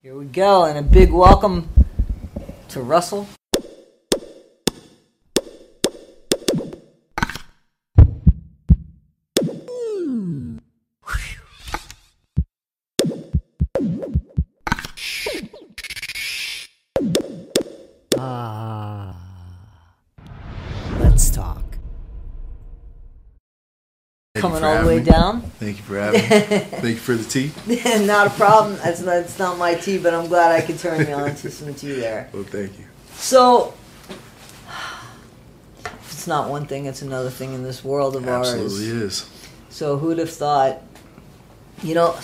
Here we go, and a big welcome to Russell. Thank Coming all the way me. down. Thank you for having me. Thank you for the tea. not a problem. That's not, it's not my tea, but I'm glad I could turn you on to some tea there. Well, thank you. So, it's not one thing, it's another thing in this world of Absolutely ours. is. So, who'd have thought, you know,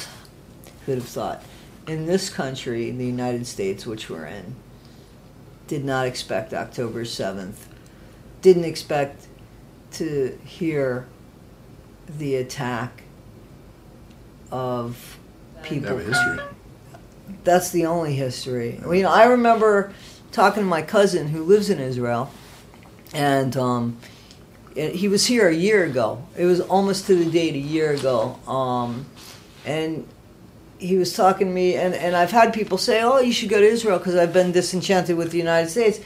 who'd have thought, in this country, in the United States, which we're in, did not expect October 7th, didn't expect to hear the attack of people. A history. That's the only history. Well, you know, I remember talking to my cousin who lives in Israel, and um, he was here a year ago. It was almost to the date a year ago, um, and he was talking to me, and, and I've had people say, "Oh, you should go to Israel because I've been disenchanted with the United States,"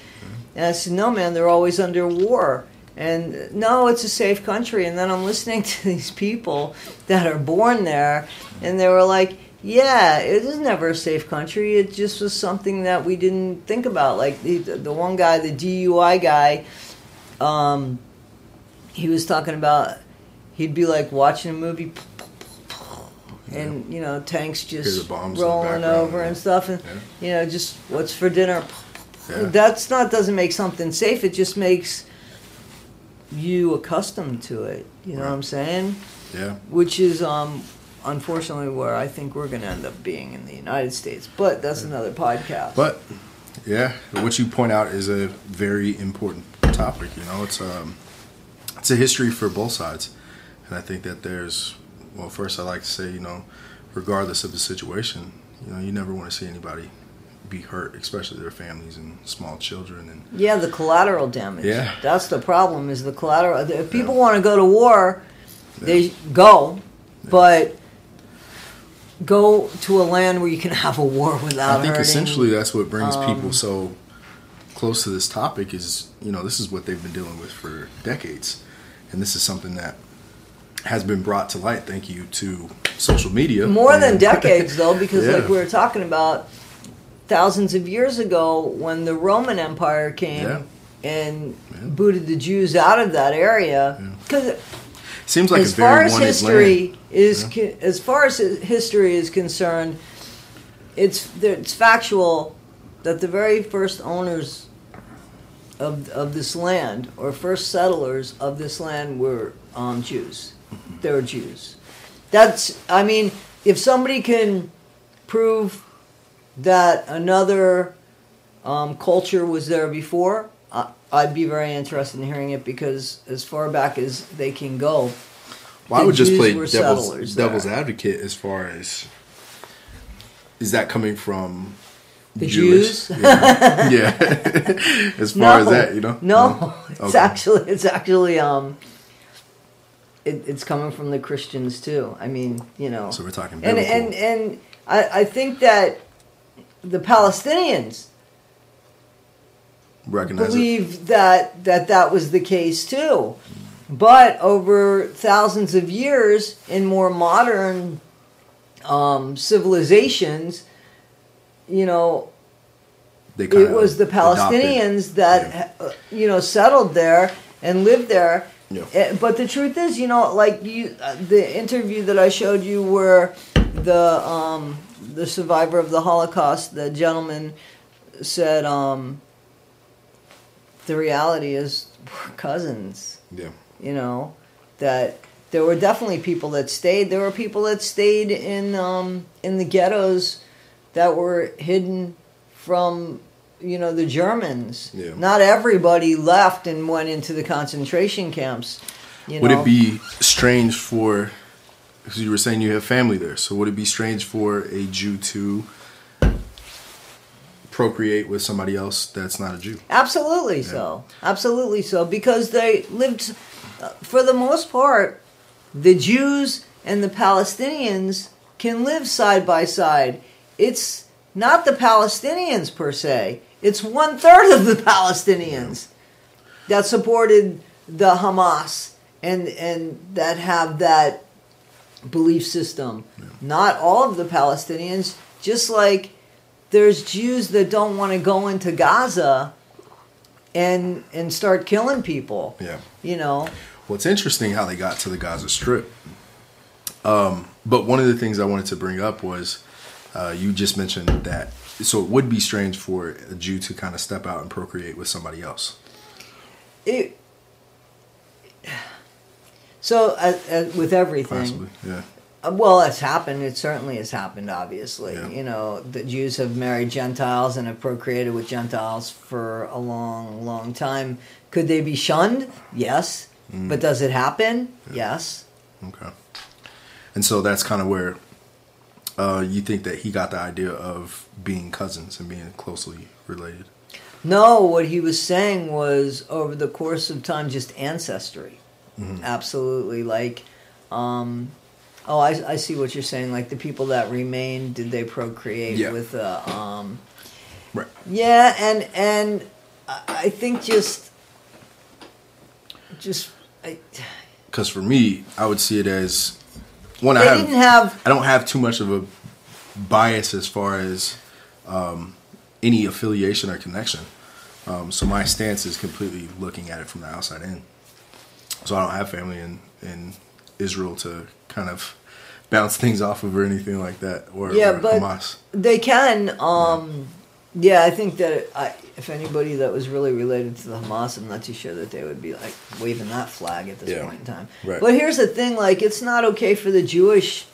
and I said, "No, man, they're always under war." And no, it's a safe country. And then I'm listening to these people that are born there, and they were like, yeah, it is never a safe country. It just was something that we didn't think about. Like the, the one guy, the DUI guy, um, he was talking about he'd be like watching a movie, and you know tanks just the bombs in the rolling over and stuff, and Yeah. you know just what's for dinner. Yeah. That's not doesn't make something safe. It just makes you accustomed to it. You know what I'm saying? Yeah. which is um, unfortunately where I think we're going to end up being in the United States. But that's another podcast. But yeah, what you point out is a very important topic. You know, it's um, it's a history for both sides, and I think that there's well, first I like to say, you know, regardless of the situation, you know, you never want to see anybody be hurt, especially their families and small children and yeah, the collateral damage. Yeah. that's the problem. Is the collateral? If people want to go to war, they go, but go to a land where you can have a war without I think hurting. essentially that's what brings um, people so close to this topic is you know this is what they've been dealing with for decades, and this is something that has been brought to light thank you to social media. more than decades though, because Yeah. like we were talking about thousands of years ago when the Roman Empire came. Yeah. And Yeah. booted the Jews out of that area because it seems like as a very far as history land. is Yeah. as far as history is concerned, it's it's factual that the very first owners of of this land or first settlers of this land were um, Jews. They were Jews. That's I mean, if somebody can prove that another um, culture was there before, I, I'd be very interested in hearing it because as far back as they can go, Well, I would just play devil's, devil's advocate as far as is that coming from The Jewish? Jews? Yeah. yeah. as far as that, you know. No, it's Okay. actually it's actually um, it, it's coming from the Christians too. I mean, you know, So we're talking and and and I, I think that the Palestinians recognize it. believe that that that was the case too. But over thousands of years, in more modern um, civilizations, you know, They it was the adopted. Palestinians that uh, you know settled there and lived there. Yeah. Eh, But the truth is, you know, like you, uh, the interview that I showed you, where the um, the survivor of the Holocaust, the gentleman said, um, the reality is we're cousins Yeah. you know that there were definitely people that stayed there were people that stayed in um in the ghettos that were hidden from you know the germans Yeah. not everybody left and went into the concentration camps you Would know it be strange for because you were saying you have family there, so would it be strange for a Jew to procreate with somebody else that's not a Jew? Absolutely so. Absolutely so. Because they lived, uh, for the most part, the Jews and the Palestinians can live side by side. It's not the Palestinians per se. It's one third of the Palestinians that supported the Hamas and and that have that belief system. Not all of the Palestinians, just like there's Jews that don't want to go into Gaza and and start killing people. Yeah. You know. Well, it's interesting how they got to the Gaza Strip. Um, but one of the things I wanted to bring up was uh, you just mentioned that. So it would be strange for a Jew to kind of step out and procreate with somebody else. It, so uh, uh, with everything, Possibly, yeah. Uh, Well, it's happened. It certainly has happened. Obviously, Yeah. you know, the Jews have married Gentiles and have procreated with Gentiles for a long, long time. Could they be shunned? Yes, Mm. but does it happen? Yes. Okay. And so that's kind of where uh, you think that he got the idea of being cousins and being closely related. No, what he was saying was over the course of time, just ancestry. Mm-hmm. Absolutely, like, um, oh, I, I see what you're saying. Like the people that remained, did they procreate Yeah. with? Uh, um, Right. Yeah, and and I think just just I, Because for me, I would see it as one. I have, didn't have I don't have too much of a bias as far as um, any affiliation or connection. Um, so my stance is completely looking at it from the outside in. So I don't have family in, in Israel to kind of bounce things off of or anything like that, or, Yeah, or but- Hamas. they can. Um, yeah, I think that I, if anybody that was really related to the Hamas, I'm not too sure that they would be like waving that flag at this Yeah. point in time. Right. But here's the thing: like, it's not okay for the Jewish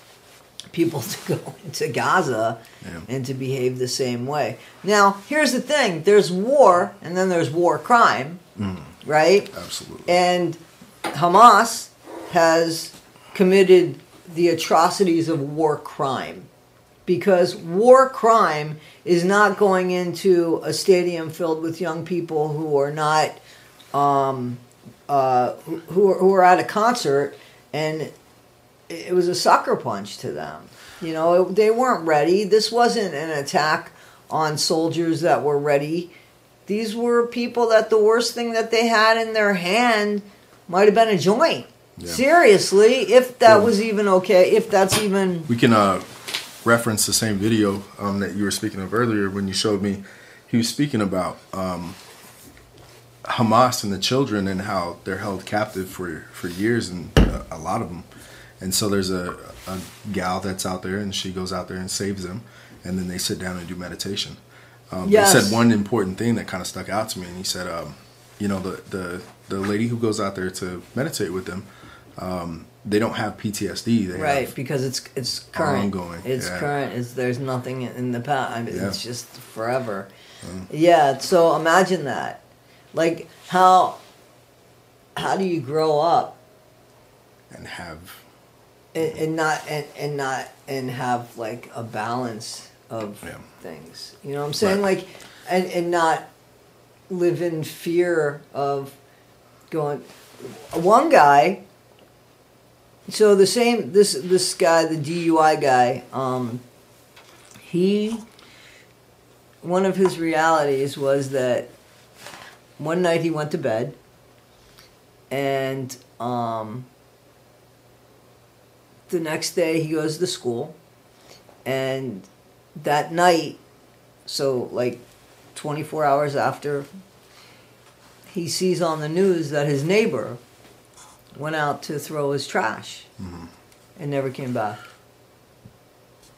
people to go into Gaza Yeah. and to behave the same way. Now, here's the thing: there's war, and then there's war crime, right? Absolutely. And Hamas has committed the atrocities of war crime. Because war crime is not going into a stadium filled with young people who are not um, uh, who, are, who are at a concert and it was a sucker punch to them. You know they weren't ready. This wasn't an attack on soldiers that were ready. These were people that the worst thing that they had in their hand might have been a joint Yeah. seriously if that Well- was even okay if that's even we can uh, reference the same video um, that you were speaking of earlier when you showed me. He was speaking about um, Hamas and the children and how they're held captive for, for years and uh, a lot of them. And so there's a, a gal that's out there and she goes out there and saves them. And then they sit down and do meditation. Um, Yes. He said one important thing that kind of stuck out to me. And he said, um, you know, the, the, the lady who goes out there to meditate with them, um, they don't have PTSD. They right because it's it's current Ongoing, it's yeah. current it's there's nothing in the past I mean, Yeah. Mm. it's just forever yeah so imagine that like how how do you grow up and have and, and not and, and not and have like a balance of Yeah. things you know what i'm saying Right. like and and not live in fear of going one guy so the same this this guy the dui guy um he one of his realities was that one night he went to bed and um the next day he goes to school and that night so like 24 hours after he sees on the news that his neighbor went out to throw his trash and never came back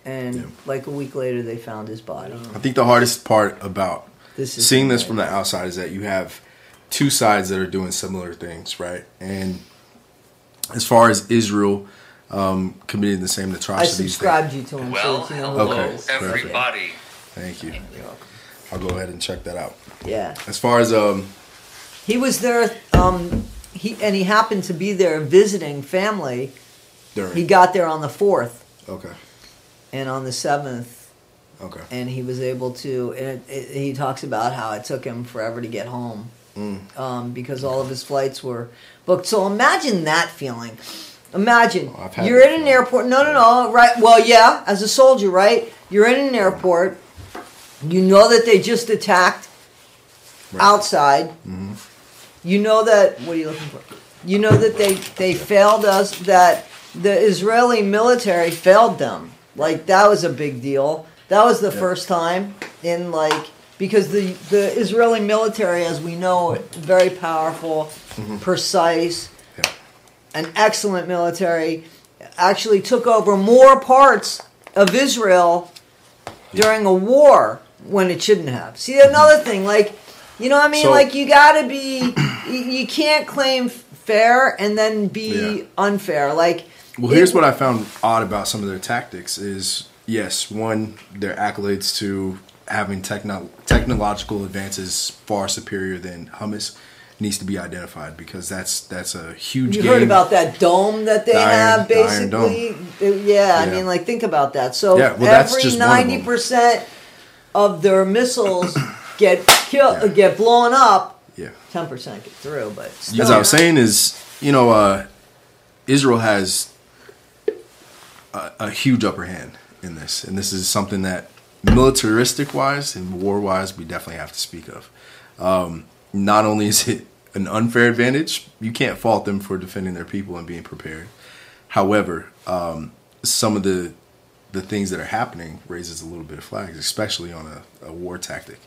and Yeah. like a week later they found his body I think the hardest part about this is seeing this from the outside is that you have two sides that are doing similar things, right? And as far as Israel um, committing the same atrocities, i atrocities, subscribed you to him Well, so you know who hello, it is. everybody. Thank you. You're welcome. I'll go ahead and check that out. yeah As far as um, He was there, um, he and he happened to be there visiting family. during He got there on the fourth okay, and on the seventh, okay, and he was able to. And it, it, he talks about how it took him forever to get home Mm. um, because all of his flights were booked. So imagine that feeling. Imagine Oh, you're in an airport. No, no, no. Right. Well, yeah. As a soldier, right? You're in an airport. You know that they just attacked Right. outside. Mm-hmm. You know that. What are you looking for? You know that they they failed us. That the Israeli military failed them. Like that was a big deal. That was the Yeah. first time in like because the the Israeli military, as we know, very powerful, mm-hmm. precise, Yeah. an excellent military, actually took over more parts of Israel during a war when it shouldn't have. See, another thing, like, you know what I mean? So- like, you gotta be, you, can't claim fair and then be Yeah. unfair. Like, Well, it- here's what I found odd about some of their tactics is yes, one, their accolades to having techno- technological advances far superior than Hamas needs to be identified because that's that's a huge You game. heard about that dome that they The have, the Iron basically. It- yeah, I mean, like think about that. So Yeah, well, every just one of them. ninety percent of their missiles get killed, Yeah. get blown up. yeah. Ten percent get through, but As. I was saying is, you know, uh, Israel has a, a huge upper hand in this, and this is something that militaristic wise and war wise we definitely have to speak of. Um, not only is it an unfair advantage, you can't fault them for defending their people and being prepared. However, um, some of the the things that are happening raises a little bit of flags, especially on a, a war tactic.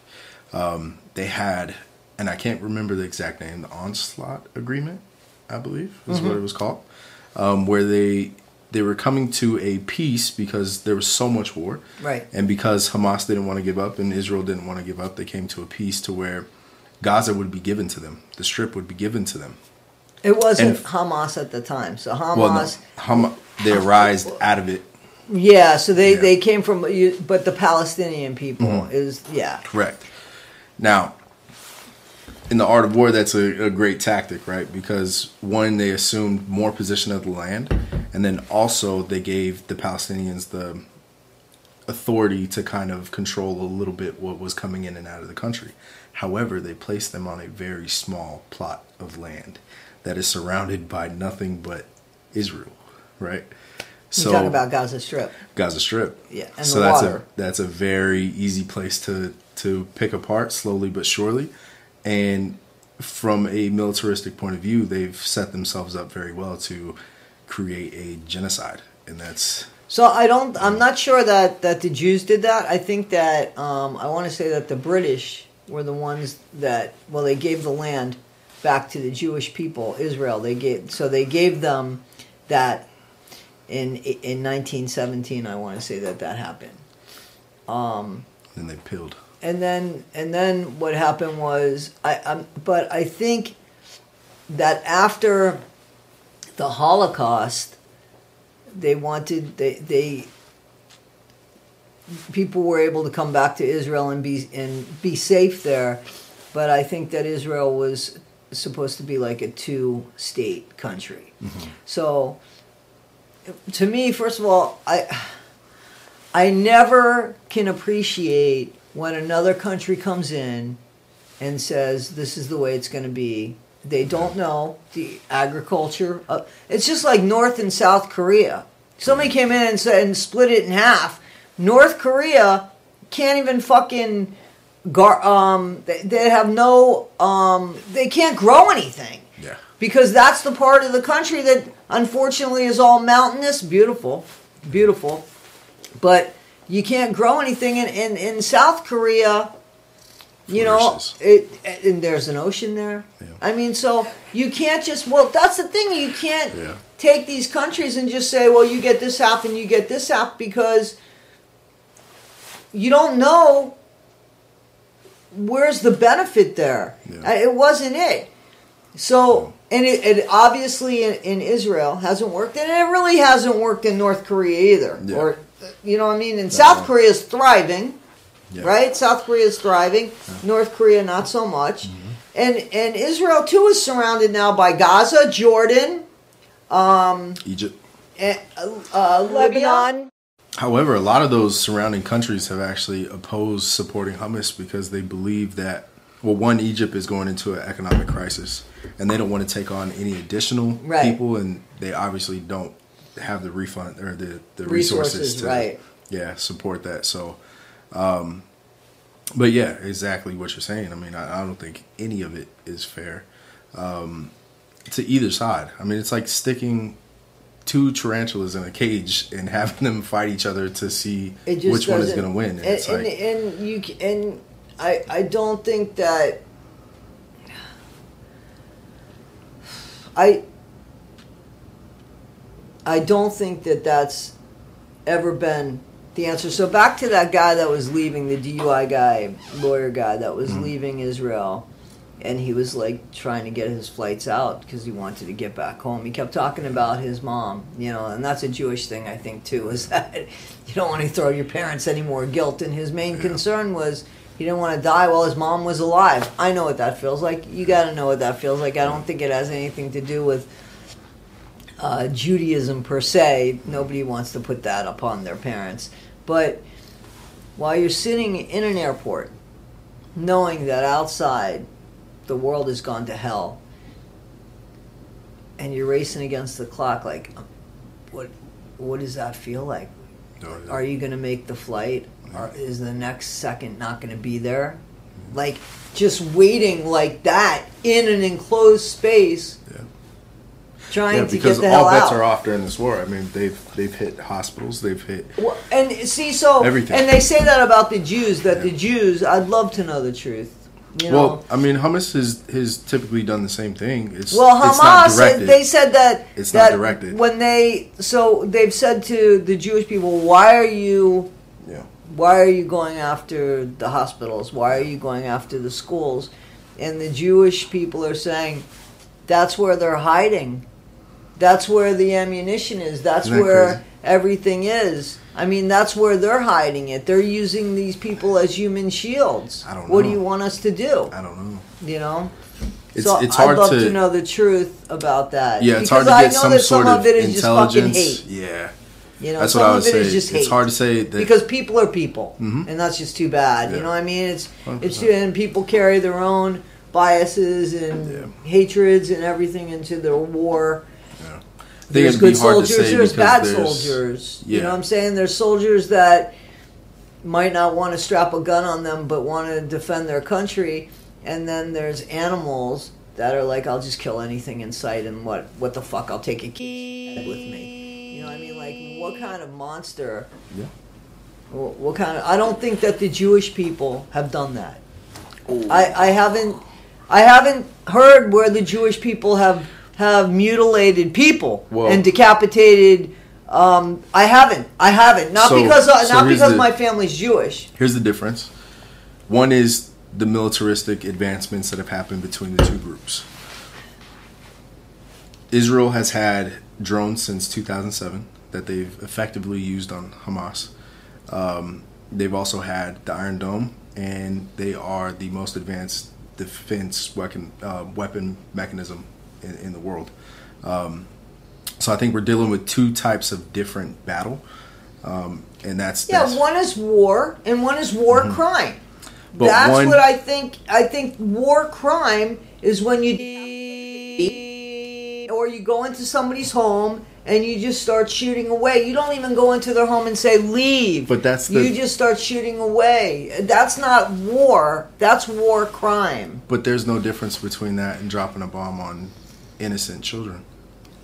Um, they had, and I can't remember the exact name, the onslaught agreement, I believe is what it was called, um, where they they were coming to a peace because there was so much war, Right. And because Hamas didn't want to give up and Israel didn't want to give up, they came to a peace to where Gaza would be given to them, the Strip would be given to them. It wasn't And- Hamas at the time. So Hamas, Well, no, Ham- they arised out of it, yeah. So they, Yeah. they came from, but the Palestinian people Mm-hmm. is yeah. Correct. Now, in the art of war, that's a, a great tactic, right? Because one, they assumed more position of the land, and then also they gave the Palestinians the authority to kind of control a little bit what was coming in and out of the country. However, they placed them on a very small plot of land that is surrounded by nothing but Israel, right? You talk about Gaza Strip. Gaza Strip. Yeah, and so the that's water. a that's a very easy place to to pick apart slowly but surely, and from a militaristic point of view, they've set themselves up very well to create a genocide, and that's So I don't. I'm not sure that that the Jews did that. I think that um, I want to say that the British were the ones that well they gave the land back to the Jewish people, Israel. They gave so they gave them that in in 1917. I want to say that that happened. Um, then they peeled. and then and then what happened was I um, but I think that after the Holocaust, they wanted they they people were able to come back to Israel and be and be safe there, but I think that Israel was supposed to be like a two state country. So to me, first of all, I I never can appreciate when another country comes in and says this is the way it's going to be. They don't know the agriculture. Uh, it's just like North and South Korea. Somebody came in and said and split it in half. North Korea can't even fucking gar. Um, they, they have no. Um, they can't grow anything. Because that's the part of the country that unfortunately is all mountainous. Beautiful. Beautiful. But you can't grow anything in, in, in south korea you know it and there's an ocean there. Yeah. i mean so you can't just well that's the thing you can't Yeah. take these countries and just say well you get this half and you get this half because you don't know where's the benefit there. Yeah. It wasn't it. So, and it, it obviously in, in Israel hasn't worked, and it really hasn't worked in North Korea either. Yeah. Or, you know what I mean? And South right. Korea is thriving, Yeah. right? South Korea is thriving. North Korea not so much. Mm-hmm. And and Israel too is surrounded now by Gaza, Jordan, Egypt. and, uh, Lebanon. However, a lot of those surrounding countries have actually opposed supporting Hamas because they believe that, well, one, Egypt is going into an economic crisis and they don't want to take on any additional Right. people, and they obviously don't have the refund or the, the resources, Resources, to right. yeah support that. So, um, but yeah, exactly what you're saying. I mean, I, I don't think any of it is fair um, to either side. I mean, it's like sticking two tarantulas in a cage and having them fight each other to see which one is going to win. And, and, like, and, you and I I don't think that I I don't think that that's ever been the answer. So back to that guy that was leaving, the DUI guy, lawyer guy that was mm-hmm. leaving Israel, and he was like trying to get his flights out because he wanted to get back home. He kept talking about his mom, you know, and that's a Jewish thing I think too. Is that you don't want to throw your parents any more guilt, and his main yeah. concern was he didn't want to die while his mom was alive. I know what that feels like. You got to know what that feels like. I don't think it has anything to do with uh, Judaism per se. Nobody wants to put that upon their parents. But while you're sitting in an airport, knowing that outside the world has gone to hell, and you're racing against the clock, like, what, what does that feel like? Are you going to make the flight? Or is the next second not going to be there? Like, just waiting like that in an enclosed space trying yeah, to get the hell out. Because all bets are off during this war. I mean, they've they've hit hospitals, they've hit well, and see so everything. And they say that about the Jews. That yeah. the Jews, I'd love to know the truth. You know? Well, I mean, Hamas has has typically done the same thing. It's well, Hamas. They said that it's that not directed when they. So they've said to the Jewish people, "Why are you? Why are you going after the hospitals? Why are you going after the schools?" And the Jewish people are saying, "That's where they're hiding." That's where the ammunition is. That's that where crazy? everything is. I mean, that's where they're hiding it. They're using these people as human shields. I don't know. What do you want us to do? I don't know. You know? It's, so it's hard I'd love to, to, know the truth about that. Yeah, it's because hard to get some sort some of, it is. Just hate. Yeah. You know, that's some what I would of say. It is just hate. It's hard to say because people are people, mm-hmm. and that's just too bad. Yeah. You know what I mean? It's 100%. it's and people carry their own biases and yeah. hatreds and everything into their war there's good soldiers, there's bad there's, soldiers. Yeah. You know what I'm saying? There's soldiers that might not want to strap a gun on them but want to defend their country. And then there's animals that are like, I'll just kill anything in sight and what, what the fuck, I'll take a kid with me. You know what I mean? Like, what kind of monster? Yeah. What, what kind of, I don't think that the Jewish people have done that. I, I haven't I haven't heard where the Jewish people have have mutilated people Whoa. and decapitated. Um, I haven't. I haven't. Not so, because uh, so not because the, my family's Jewish. Here's the difference. One is the militaristic advancements that have happened between the two groups. Israel has had drones since 2007 that they've effectively used on Hamas. Um, they've also had the Iron Dome, and they are the most advanced defense weapon uh, weapon mechanism in, in the world. Um, so I think we're dealing with two types of different battle, um, and that's yeah. That's, one is war, and one is war mm-hmm. crime. But that's one, what I think. I think war crime is when you you go into somebody's home and you just start shooting away. You don't even go into their home and say leave. But that's the, you just start shooting away. That's not war. That's war crime. But there's no difference between that and dropping a bomb on innocent children.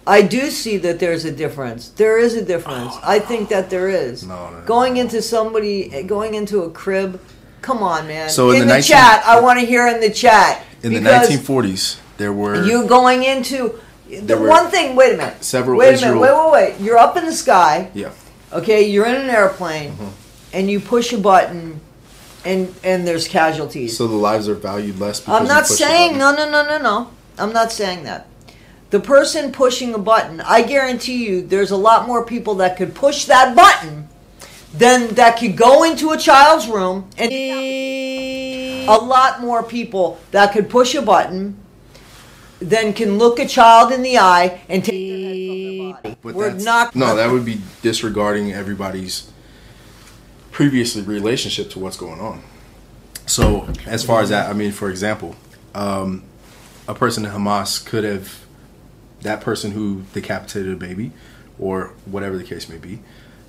I do see that there's a difference. There is a difference. Oh, I think that there is. No, no, going into somebody, going into a crib. Come on, man. So in, in the, the 19, chat, I want to hear in the chat. In the 1940s, there were you going into the one thing. Wait a minute. Several. Wait Israel, a minute. Wait, wait, wait. You're up in the sky. Yeah. Okay, you're in an airplane, mm-hmm. and you push a button, and and there's casualties. So the lives are valued less. I'm not saying no, no, no, no, no. I'm not saying that the person pushing a button, I guarantee you there's a lot more people that could push that button than that could go into a child's room and a lot more people that could push a button than can look a child in the eye and take their head from their body. But We're not No, that would be disregarding everybody's previously relationship to what's going on. So, as far as that, I mean, for example, um, a person in Hamas could have that person who decapitated a baby or whatever the case may be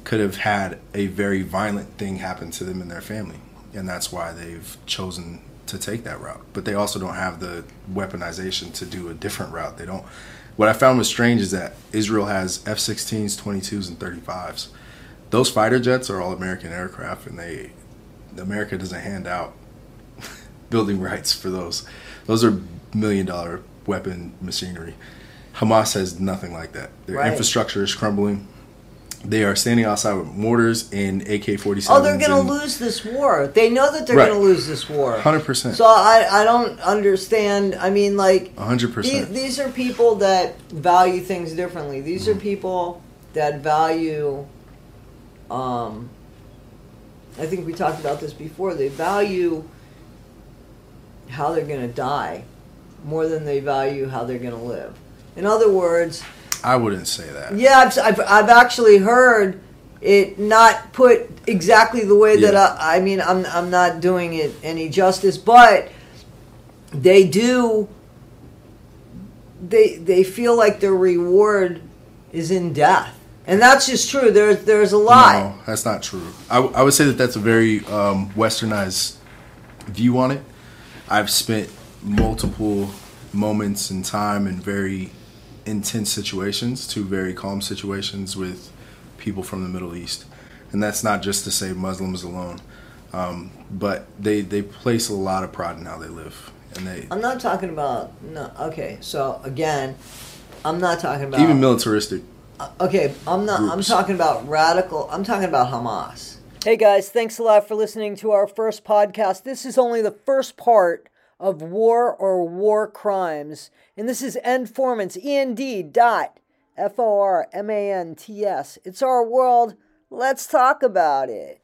could have had a very violent thing happen to them and their family and that's why they've chosen to take that route. But they also don't have the weaponization to do a different route. They don't. What I found was strange is that Israel has F-16s, 22s, and 35s. Those fighter jets are all American aircraft, and they America doesn't hand out building rights for those. Those are million dollar weapon machinery. Hamas has nothing like that. Their Right. infrastructure is crumbling. They are standing outside with mortars and AK 47s. Oh, they're going to lose this war. They know that they're Right. going to lose this war. 100%. So I, I don't understand. I mean, like, 100%. these, these are people that value things differently. These Mm-hmm. are people that value, um, I think we talked about this before, they value how they're going to die more than they value how they're going to live. In other words, I wouldn't say that. yeah, I've, I've, I've actually heard it not put exactly the way that Yeah. I, I mean, I'm, I'm not doing it any justice, but they do, they, they feel like their reward is in death. And that's just true. There's, there's a lot. No, that's not true. I, I would say that that's a very um, westernized view on it. I've spent multiple moments in time in very intense situations to very calm situations with people from the Middle East. And that's not just to say Muslims alone. Um, but they, they place a lot of pride in how they live. And they, I'm not talking about, no, okay, so again, I'm not talking about. even militaristic Okay, I'm not. I'm talking about radical. I'm talking about Hamas. Hey guys, thanks a lot for listening to our first podcast. This is only the first part of War or War Crimes, and this is End Formants. E N D dot F O R M A N T S. It's our world. Let's talk about it.